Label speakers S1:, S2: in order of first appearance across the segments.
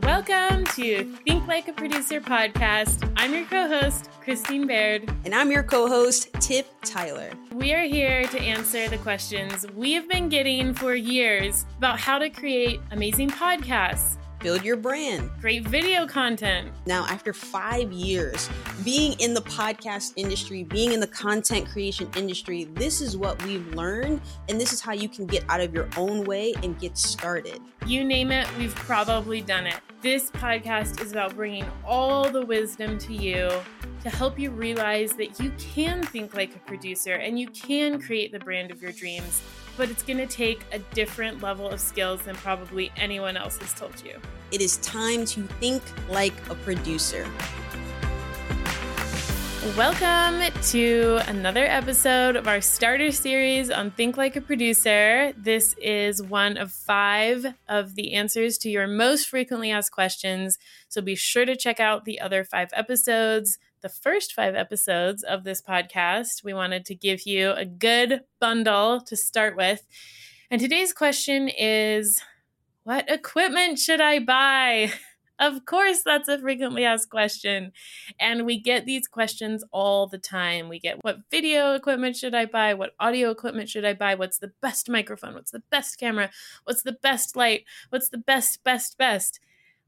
S1: Welcome to Think Like a Producer podcast. I'm your co host, Christine Baird.
S2: And I'm your co host, Tiff Tyler.
S1: We are here to answer the questions we have been getting for years about how to create amazing podcasts
S2: build your brand,
S1: great video content.
S2: Now, after five years being in the podcast industry, being in the content creation industry, this is what we've learned, and this is how you can get out of your own way and get started.
S1: You name it, we've probably done it. This podcast is about bringing all the wisdom to you to help you realize that you can think like a producer and you can create the brand of your dreams but it's going to take a different level of skills than probably anyone else has told you.
S2: It is time to think like a producer.
S1: Welcome to another episode of our starter series on Think Like a Producer. This is one of five of the answers to your most frequently asked questions. So be sure to check out the other five episodes the first five episodes of this podcast. We wanted to give you a good bundle to start with. And today's question is What equipment should I buy? Of course, that's a frequently asked question. And we get these questions all the time. We get what video equipment should I buy? What audio equipment should I buy? What's the best microphone? What's the best camera? What's the best light? What's the best, best, best?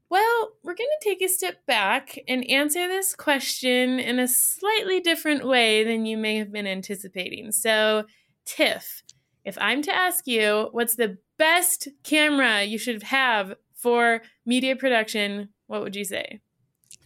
S1: Well, we're going to take a step back and answer this question in a slightly different way than you may have been anticipating. So, Tiff, if I'm to ask you what's the best camera you should have for media production, what would you say?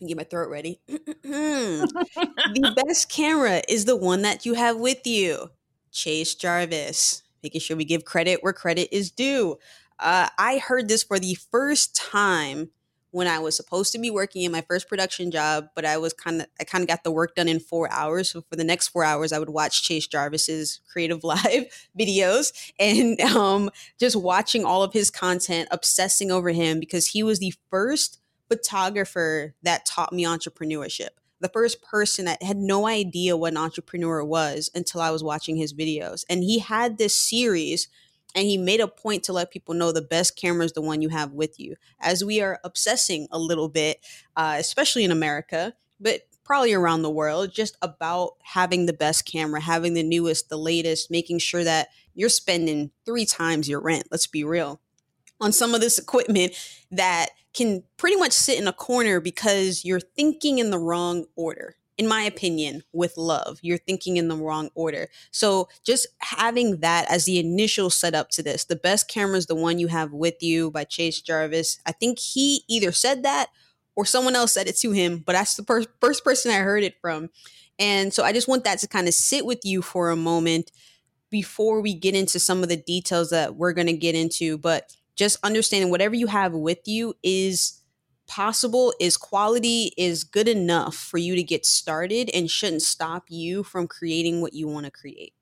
S2: Get my throat ready. the best camera is the one that you have with you. Chase Jarvis, making sure we give credit where credit is due. Uh, I heard this for the first time when I was supposed to be working in my first production job, but I was kind of I kind of got the work done in four hours. So for the next four hours, I would watch Chase Jarvis's Creative Live videos and um, just watching all of his content, obsessing over him because he was the first photographer that taught me entrepreneurship. The first person that had no idea what an entrepreneur was until I was watching his videos. And he had this series and he made a point to let people know the best camera is the one you have with you as we are obsessing a little bit uh, especially in america but probably around the world just about having the best camera having the newest the latest making sure that you're spending three times your rent let's be real on some of this equipment that can pretty much sit in a corner because you're thinking in the wrong order in my opinion, with love. You're thinking in the wrong order. So just having that as the initial setup to this, the best camera is the one you have with you by Chase Jarvis. I think he either said that or someone else said it to him, but that's the per- first person I heard it from. And so I just want that to kind of sit with you for a moment before we get into some of the details that we're going to get into. But just understanding whatever you have with you is possible is quality is good enough for you to get started and shouldn't stop you from creating what you want to create.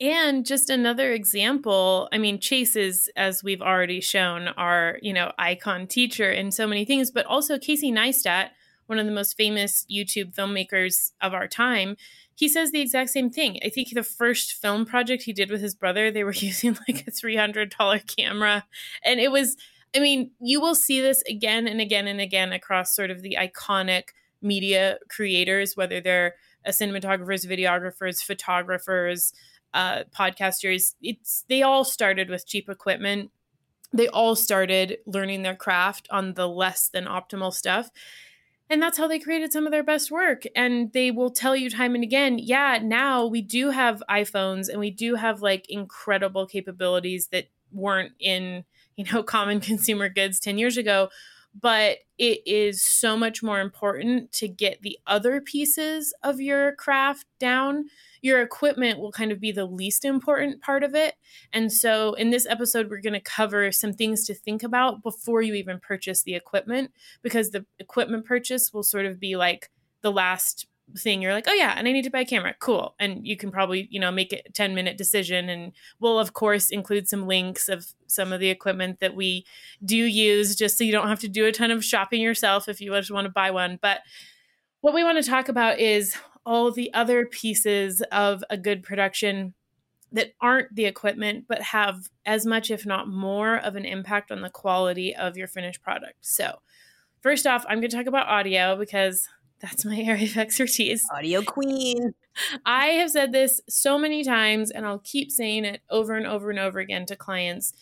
S1: And just another example, I mean, Chase is, as we've already shown, our, you know, icon teacher in so many things, but also Casey Neistat, one of the most famous YouTube filmmakers of our time, he says the exact same thing. I think the first film project he did with his brother, they were using like a $300 camera. And it was, I mean, you will see this again and again and again across sort of the iconic media creators, whether they're a cinematographers, videographers, photographers, uh, podcasters. It's they all started with cheap equipment. They all started learning their craft on the less than optimal stuff. And that's how they created some of their best work. And they will tell you time and again, yeah, now we do have iPhones and we do have like incredible capabilities that weren't in you know common consumer goods 10 years ago but it is so much more important to get the other pieces of your craft down. Your equipment will kind of be the least important part of it. And so in this episode we're going to cover some things to think about before you even purchase the equipment because the equipment purchase will sort of be like the last thing you're like oh yeah and i need to buy a camera. Cool. And you can probably you know make a 10 minute decision and we'll of course include some links of some of the equipment that we do use just so you don't have to do a ton of shopping yourself if you just want to buy one. But what we want to talk about is all the other pieces of a good production that aren't the equipment but have as much if not more of an impact on the quality of your finished product. So first off, I'm going to talk about audio because that's my area of expertise.
S2: Audio queen.
S1: I have said this so many times, and I'll keep saying it over and over and over again to clients.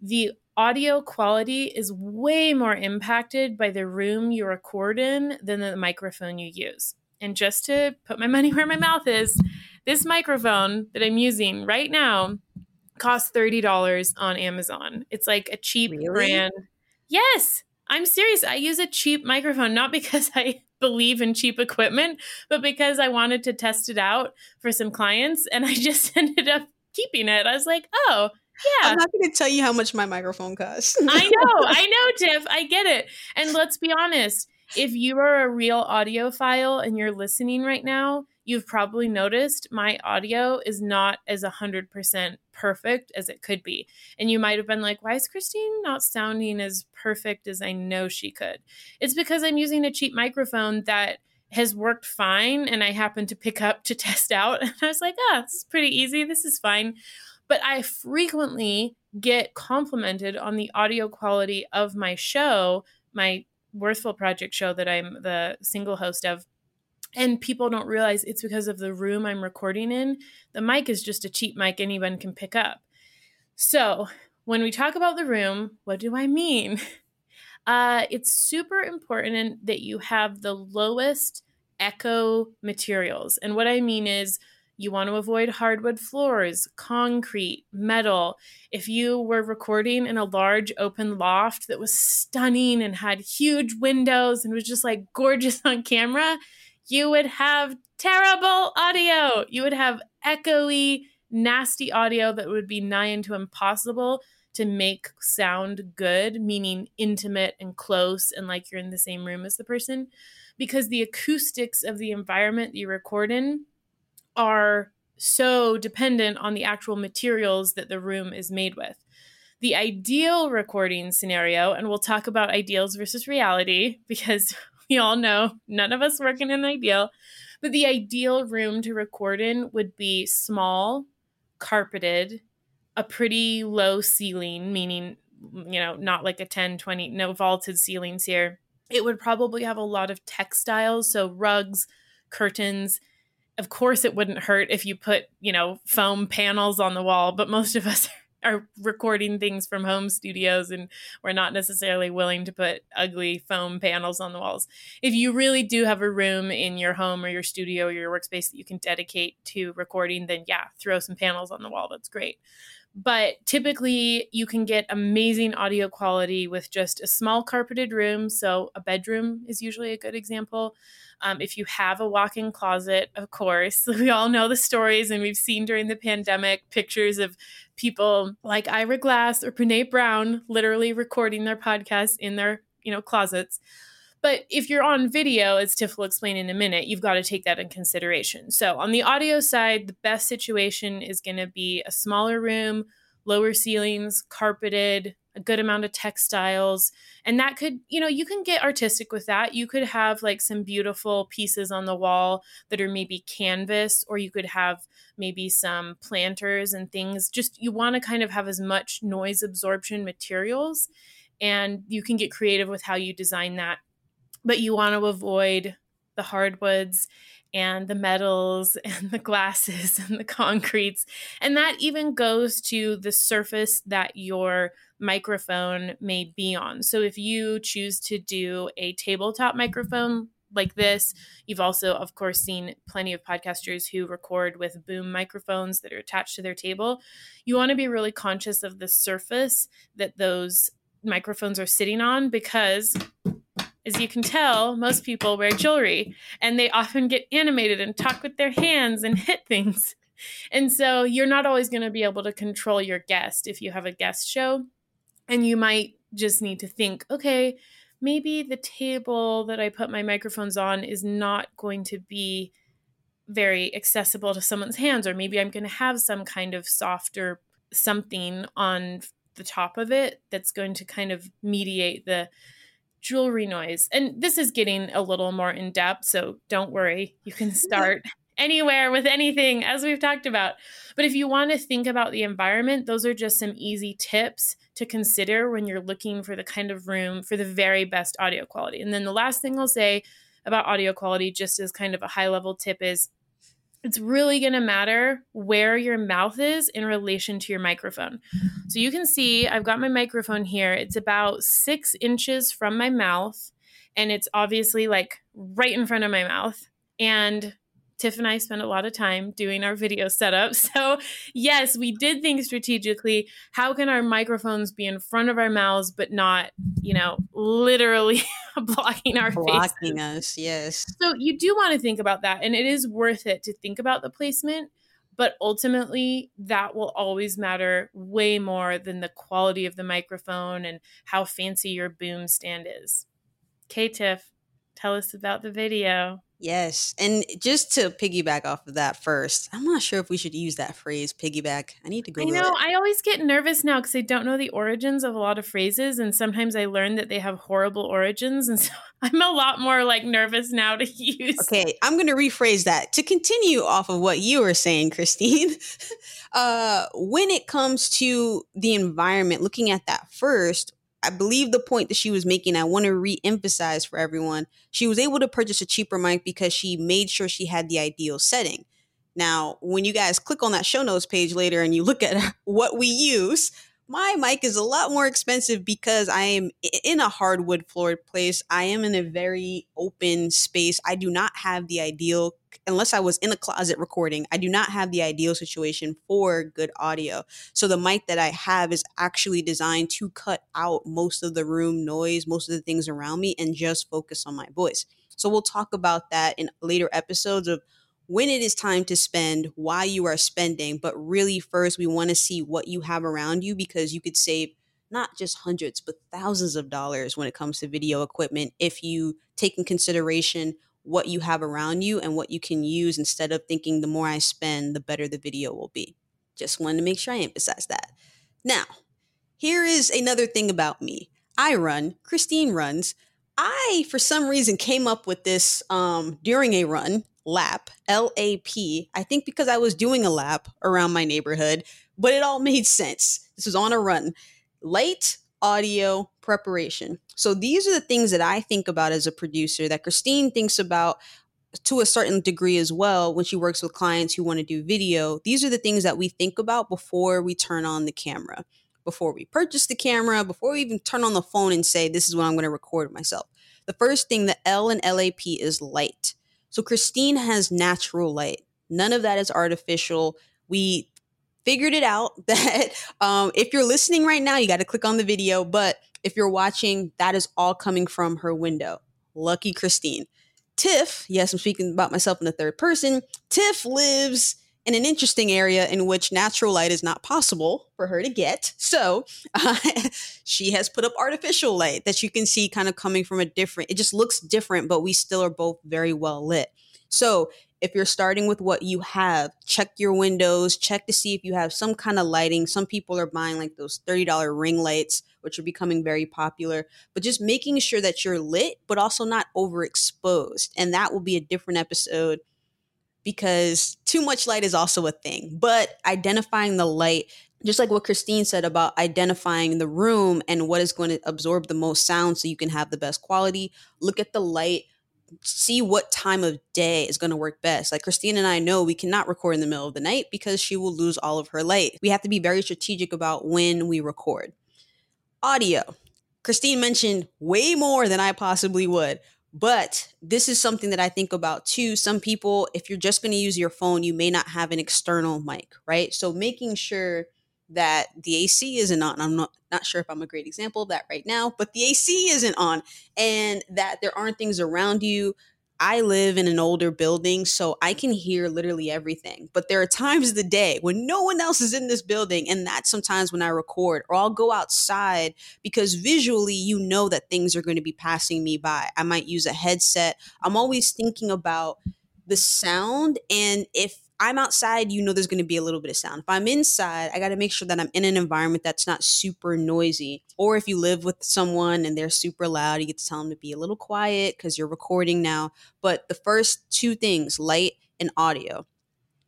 S1: The audio quality is way more impacted by the room you record in than the microphone you use. And just to put my money where my mouth is, this microphone that I'm using right now costs $30 on Amazon. It's like a cheap really? brand. Yes, I'm serious. I use a cheap microphone, not because I believe in cheap equipment, but because I wanted to test it out for some clients and I just ended up keeping it. I was like, oh, yeah.
S2: I'm not going to tell you how much my microphone costs.
S1: I know. I know, Tiff. I get it. And let's be honest if you are a real audiophile and you're listening right now, you've probably noticed my audio is not as 100% perfect as it could be. And you might have been like, why is Christine not sounding as perfect as I know she could? It's because I'm using a cheap microphone that has worked fine and I happened to pick up to test out. And I was like, ah, oh, this is pretty easy. This is fine. But I frequently get complimented on the audio quality of my show, my Worthful Project show that I'm the single host of. And people don't realize it's because of the room I'm recording in. The mic is just a cheap mic anyone can pick up. So, when we talk about the room, what do I mean? Uh, it's super important that you have the lowest echo materials. And what I mean is, you want to avoid hardwood floors, concrete, metal. If you were recording in a large open loft that was stunning and had huge windows and was just like gorgeous on camera, you would have terrible audio. You would have echoey, nasty audio that would be nigh into impossible to make sound good, meaning intimate and close and like you're in the same room as the person. Because the acoustics of the environment you record in are so dependent on the actual materials that the room is made with. The ideal recording scenario, and we'll talk about ideals versus reality because we all know none of us work in an ideal, but the ideal room to record in would be small, carpeted, a pretty low ceiling, meaning, you know, not like a 10, 20, no vaulted ceilings here. It would probably have a lot of textiles, so rugs, curtains, of course it wouldn't hurt if you put you know foam panels on the wall but most of us are recording things from home studios and we're not necessarily willing to put ugly foam panels on the walls. If you really do have a room in your home or your studio or your workspace that you can dedicate to recording then yeah throw some panels on the wall. That's great but typically you can get amazing audio quality with just a small carpeted room so a bedroom is usually a good example um, if you have a walk in closet, of course, we all know the stories, and we've seen during the pandemic pictures of people like Ira Glass or Brene Brown literally recording their podcasts in their you know closets. But if you're on video, as Tiff will explain in a minute, you've got to take that in consideration. So on the audio side, the best situation is going to be a smaller room, lower ceilings, carpeted, a good amount of textiles. And that could you know you can get artistic with that. You could have like some beautiful pieces on the wall that are maybe canvas or you could have maybe some planters and things. Just you want to kind of have as much noise absorption materials and you can get creative with how you design that but you want to avoid the hardwoods and the metals and the glasses and the concretes. And that even goes to the surface that your microphone may be on. So if you choose to do a tabletop microphone like this, you've also, of course, seen plenty of podcasters who record with boom microphones that are attached to their table. You want to be really conscious of the surface that those microphones are sitting on because as you can tell, most people wear jewelry and they often get animated and talk with their hands and hit things. And so you're not always going to be able to control your guest if you have a guest show. And you might just need to think, okay, maybe the table that I put my microphones on is not going to be very accessible to someone's hands, or maybe I'm going to have some kind of softer something on the top of it that's going to kind of mediate the jewelry noise. And this is getting a little more in depth, so don't worry. You can start anywhere with anything, as we've talked about. But if you want to think about the environment, those are just some easy tips to consider when you're looking for the kind of room for the very best audio quality. And then the last thing I'll say about audio quality, just as kind of a high level tip, is it's really going to matter where your mouth is in relation to your microphone. So you can see I've got my microphone here. It's about six inches from my mouth, and it's obviously like right in front of my mouth. And Tiff and I spend a lot of time doing our video setup. So, yes, we did think strategically how can our microphones be in front of our mouths, but not, you know, literally blocking our
S2: blocking
S1: faces.
S2: us, yes.
S1: So, you do want to think about that. And it is worth it to think about the placement. But ultimately, that will always matter way more than the quality of the microphone and how fancy your boom stand is. Okay, Tiff, tell us about the video.
S2: Yes. And just to piggyback off of that first, I'm not sure if we should use that phrase piggyback. I need to go.
S1: I know. It. I always get nervous now because I don't know the origins of a lot of phrases. And sometimes I learn that they have horrible origins. And so I'm a lot more like nervous now to use.
S2: Okay. I'm going to rephrase that to continue off of what you were saying, Christine. uh, when it comes to the environment, looking at that first, I believe the point that she was making, I want to re emphasize for everyone. She was able to purchase a cheaper mic because she made sure she had the ideal setting. Now, when you guys click on that show notes page later and you look at what we use, my mic is a lot more expensive because I am in a hardwood floored place. I am in a very open space. I do not have the ideal, unless I was in a closet recording, I do not have the ideal situation for good audio. So the mic that I have is actually designed to cut out most of the room noise, most of the things around me, and just focus on my voice. So we'll talk about that in later episodes of when it is time to spend, why you are spending, but really first we want to see what you have around you because you could save not just hundreds but thousands of dollars when it comes to video equipment if you take in consideration what you have around you and what you can use instead of thinking the more I spend, the better the video will be. Just wanted to make sure I emphasize that. Now, here is another thing about me. I run, Christine runs. I, for some reason, came up with this um, during a run lap, L A P. I think because I was doing a lap around my neighborhood, but it all made sense. This was on a run. Light audio preparation. So these are the things that I think about as a producer that Christine thinks about to a certain degree as well when she works with clients who want to do video. These are the things that we think about before we turn on the camera, before we purchase the camera, before we even turn on the phone and say, this is what I'm going to record myself. The first thing, the L and LAP is light. So Christine has natural light. None of that is artificial. We figured it out that um, if you're listening right now, you got to click on the video. But if you're watching, that is all coming from her window. Lucky Christine. Tiff, yes, I'm speaking about myself in the third person. Tiff lives in an interesting area in which natural light is not possible for her to get. So uh, she has put up artificial light that you can see kind of coming from a different, it just looks different, but we still are both very well lit. So if you're starting with what you have, check your windows, check to see if you have some kind of lighting. Some people are buying like those $30 ring lights, which are becoming very popular, but just making sure that you're lit, but also not overexposed. And that will be a different episode because too much light is also a thing. But identifying the light, just like what Christine said about identifying the room and what is going to absorb the most sound so you can have the best quality, look at the light. See what time of day is going to work best. Like Christine and I know we cannot record in the middle of the night because she will lose all of her light. We have to be very strategic about when we record. Audio. Christine mentioned way more than I possibly would. But this is something that I think about too. Some people, if you're just going to use your phone, you may not have an external mic, right? So making sure that the AC isn't on. I'm not not sure if I'm a great example of that right now, but the AC isn't on and that there aren't things around you I live in an older building, so I can hear literally everything. But there are times of the day when no one else is in this building, and that's sometimes when I record, or I'll go outside because visually you know that things are going to be passing me by. I might use a headset. I'm always thinking about the sound and if I'm outside, you know there's going to be a little bit of sound. If I'm inside, I got to make sure that I'm in an environment that's not super noisy. Or if you live with someone and they're super loud, you get to tell them to be a little quiet because you're recording now. But the first two things, light and audio.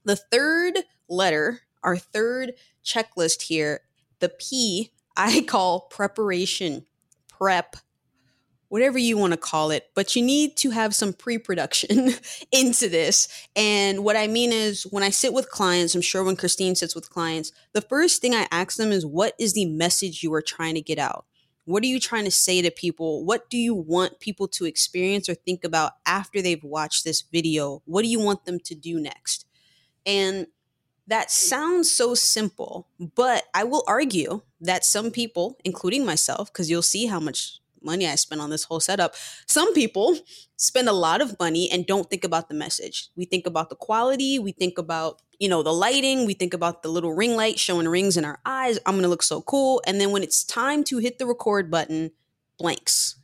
S2: The third letter, our third checklist here, the P, I call preparation, prep, whatever you want to call it, but you need to have some pre production into this. And what I mean is, when I sit with clients, I'm sure when Christine sits with clients, the first thing I ask them is, What is the message you are trying to get out? What are you trying to say to people? What do you want people to experience or think about after they've watched this video? What do you want them to do next? And that sounds so simple, but I will argue that some people, including myself, because you'll see how much money I spent on this whole setup. Some people spend a lot of money and don't think about the message. We think about the quality, we think about, you know, the lighting, we think about the little ring light showing rings in our eyes. I'm going to look so cool. And then when it's time to hit the record button, blanks.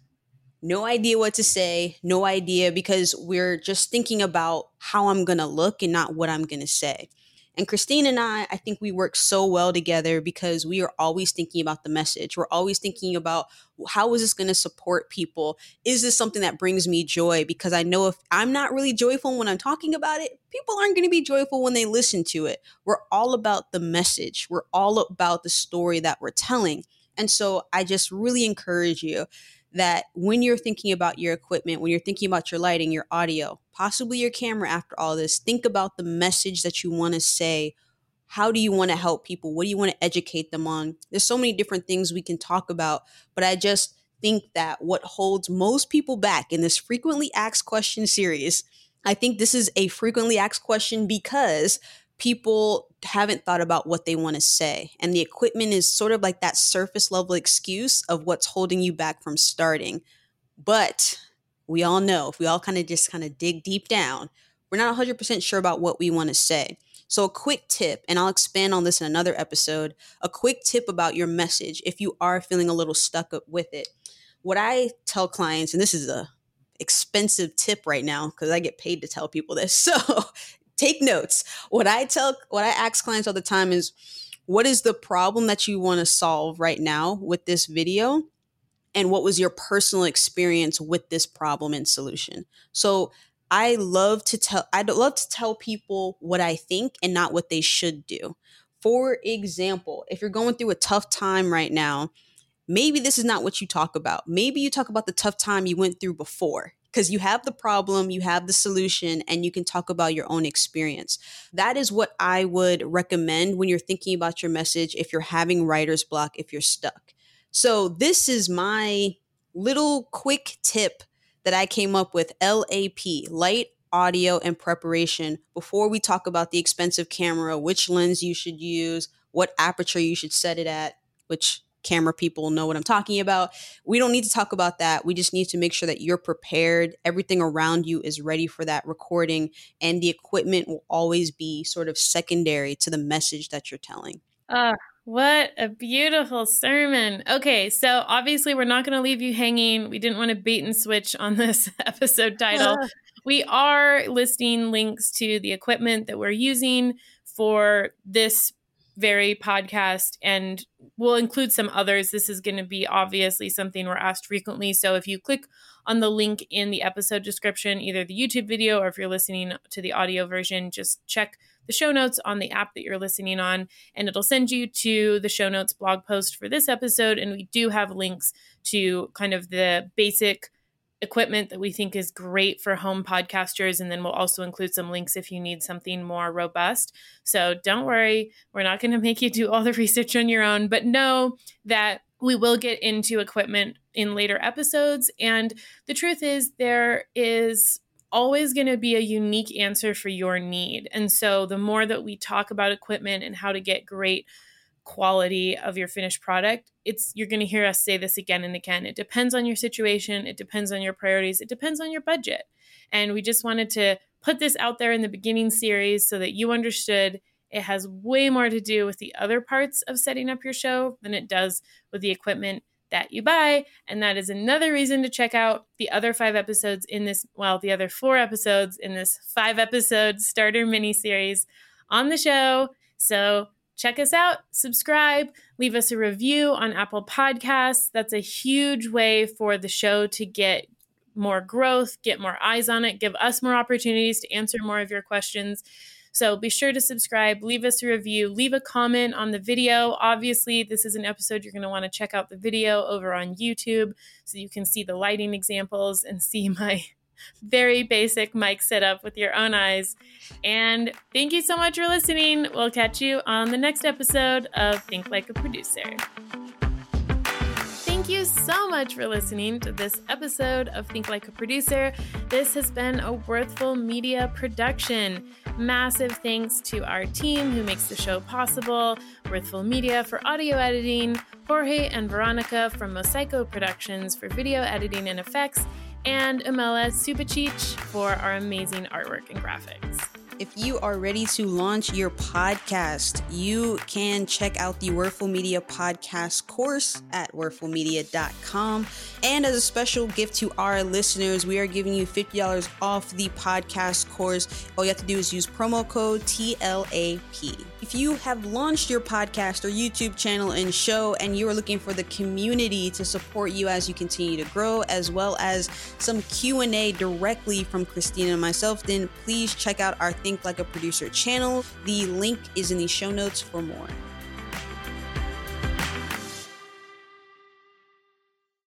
S2: No idea what to say, no idea because we're just thinking about how I'm going to look and not what I'm going to say. And Christine and I, I think we work so well together because we are always thinking about the message. We're always thinking about how is this going to support people? Is this something that brings me joy? Because I know if I'm not really joyful when I'm talking about it, people aren't going to be joyful when they listen to it. We're all about the message, we're all about the story that we're telling. And so I just really encourage you that when you're thinking about your equipment, when you're thinking about your lighting, your audio, possibly your camera after all this, think about the message that you want to say. How do you want to help people? What do you want to educate them on? There's so many different things we can talk about, but I just think that what holds most people back in this frequently asked question series, I think this is a frequently asked question because people haven't thought about what they want to say. And the equipment is sort of like that surface level excuse of what's holding you back from starting. But we all know if we all kind of just kind of dig deep down, we're not 100% sure about what we want to say. So, a quick tip, and I'll expand on this in another episode a quick tip about your message if you are feeling a little stuck with it. What I tell clients, and this is a expensive tip right now because I get paid to tell people this. So take notes. What I tell, what I ask clients all the time is, what is the problem that you want to solve right now with this video? And what was your personal experience with this problem and solution? So I love to tell, I love to tell people what I think and not what they should do. For example, if you're going through a tough time right now, maybe this is not what you talk about. Maybe you talk about the tough time you went through before because you have the problem, you have the solution, and you can talk about your own experience. That is what I would recommend when you're thinking about your message if you're having writer's block, if you're stuck. So, this is my little quick tip that I came up with LAP, light, audio, and preparation before we talk about the expensive camera, which lens you should use, what aperture you should set it at, which camera people know what I'm talking about. We don't need to talk about that. We just need to make sure that you're prepared. Everything around you is ready for that recording, and the equipment will always be sort of secondary to the message that you're telling.
S1: Ah, uh, what a beautiful sermon. Okay, so obviously, we're not going to leave you hanging. We didn't want to bait and switch on this episode title. we are listing links to the equipment that we're using for this very podcast and we'll include some others. This is going to be obviously something we're asked frequently. So if you click on the link in the episode description, either the YouTube video or if you're listening to the audio version, just check the show notes on the app that you're listening on, and it'll send you to the show notes blog post for this episode. And we do have links to kind of the basic equipment that we think is great for home podcasters. And then we'll also include some links if you need something more robust. So don't worry, we're not going to make you do all the research on your own, but know that we will get into equipment in later episodes. And the truth is, there is always going to be a unique answer for your need. And so the more that we talk about equipment and how to get great quality of your finished product it's you're going to hear us say this again and again it depends on your situation it depends on your priorities it depends on your budget and we just wanted to put this out there in the beginning series so that you understood it has way more to do with the other parts of setting up your show than it does with the equipment that you buy. And that is another reason to check out the other five episodes in this, well, the other four episodes in this five episode starter mini series on the show. So check us out, subscribe, leave us a review on Apple Podcasts. That's a huge way for the show to get more growth, get more eyes on it, give us more opportunities to answer more of your questions. So be sure to subscribe, leave us a review, leave a comment on the video. Obviously, this is an episode you're going to want to check out the video over on YouTube so you can see the lighting examples and see my very basic mic setup with your own eyes. And thank you so much for listening. We'll catch you on the next episode of Think Like a Producer. Thank you so much for listening to this episode of Think Like a Producer. This has been a Worthful Media production. Massive thanks to our team who makes the show possible Worthful Media for audio editing, Jorge and Veronica from Mosaico Productions for video editing and effects, and Amela Subachich for our amazing artwork and graphics.
S2: If you are ready to launch your podcast, you can check out the Worthful Media podcast course at worthfulmedia.com. And as a special gift to our listeners, we are giving you $50 off the podcast course. All you have to do is use promo code TLAP. If you have launched your podcast or YouTube channel and show and you are looking for the community to support you as you continue to grow as well as some Q&A directly from Christina and myself, then please check out our Think Like a Producer channel. The link is in the show notes for more.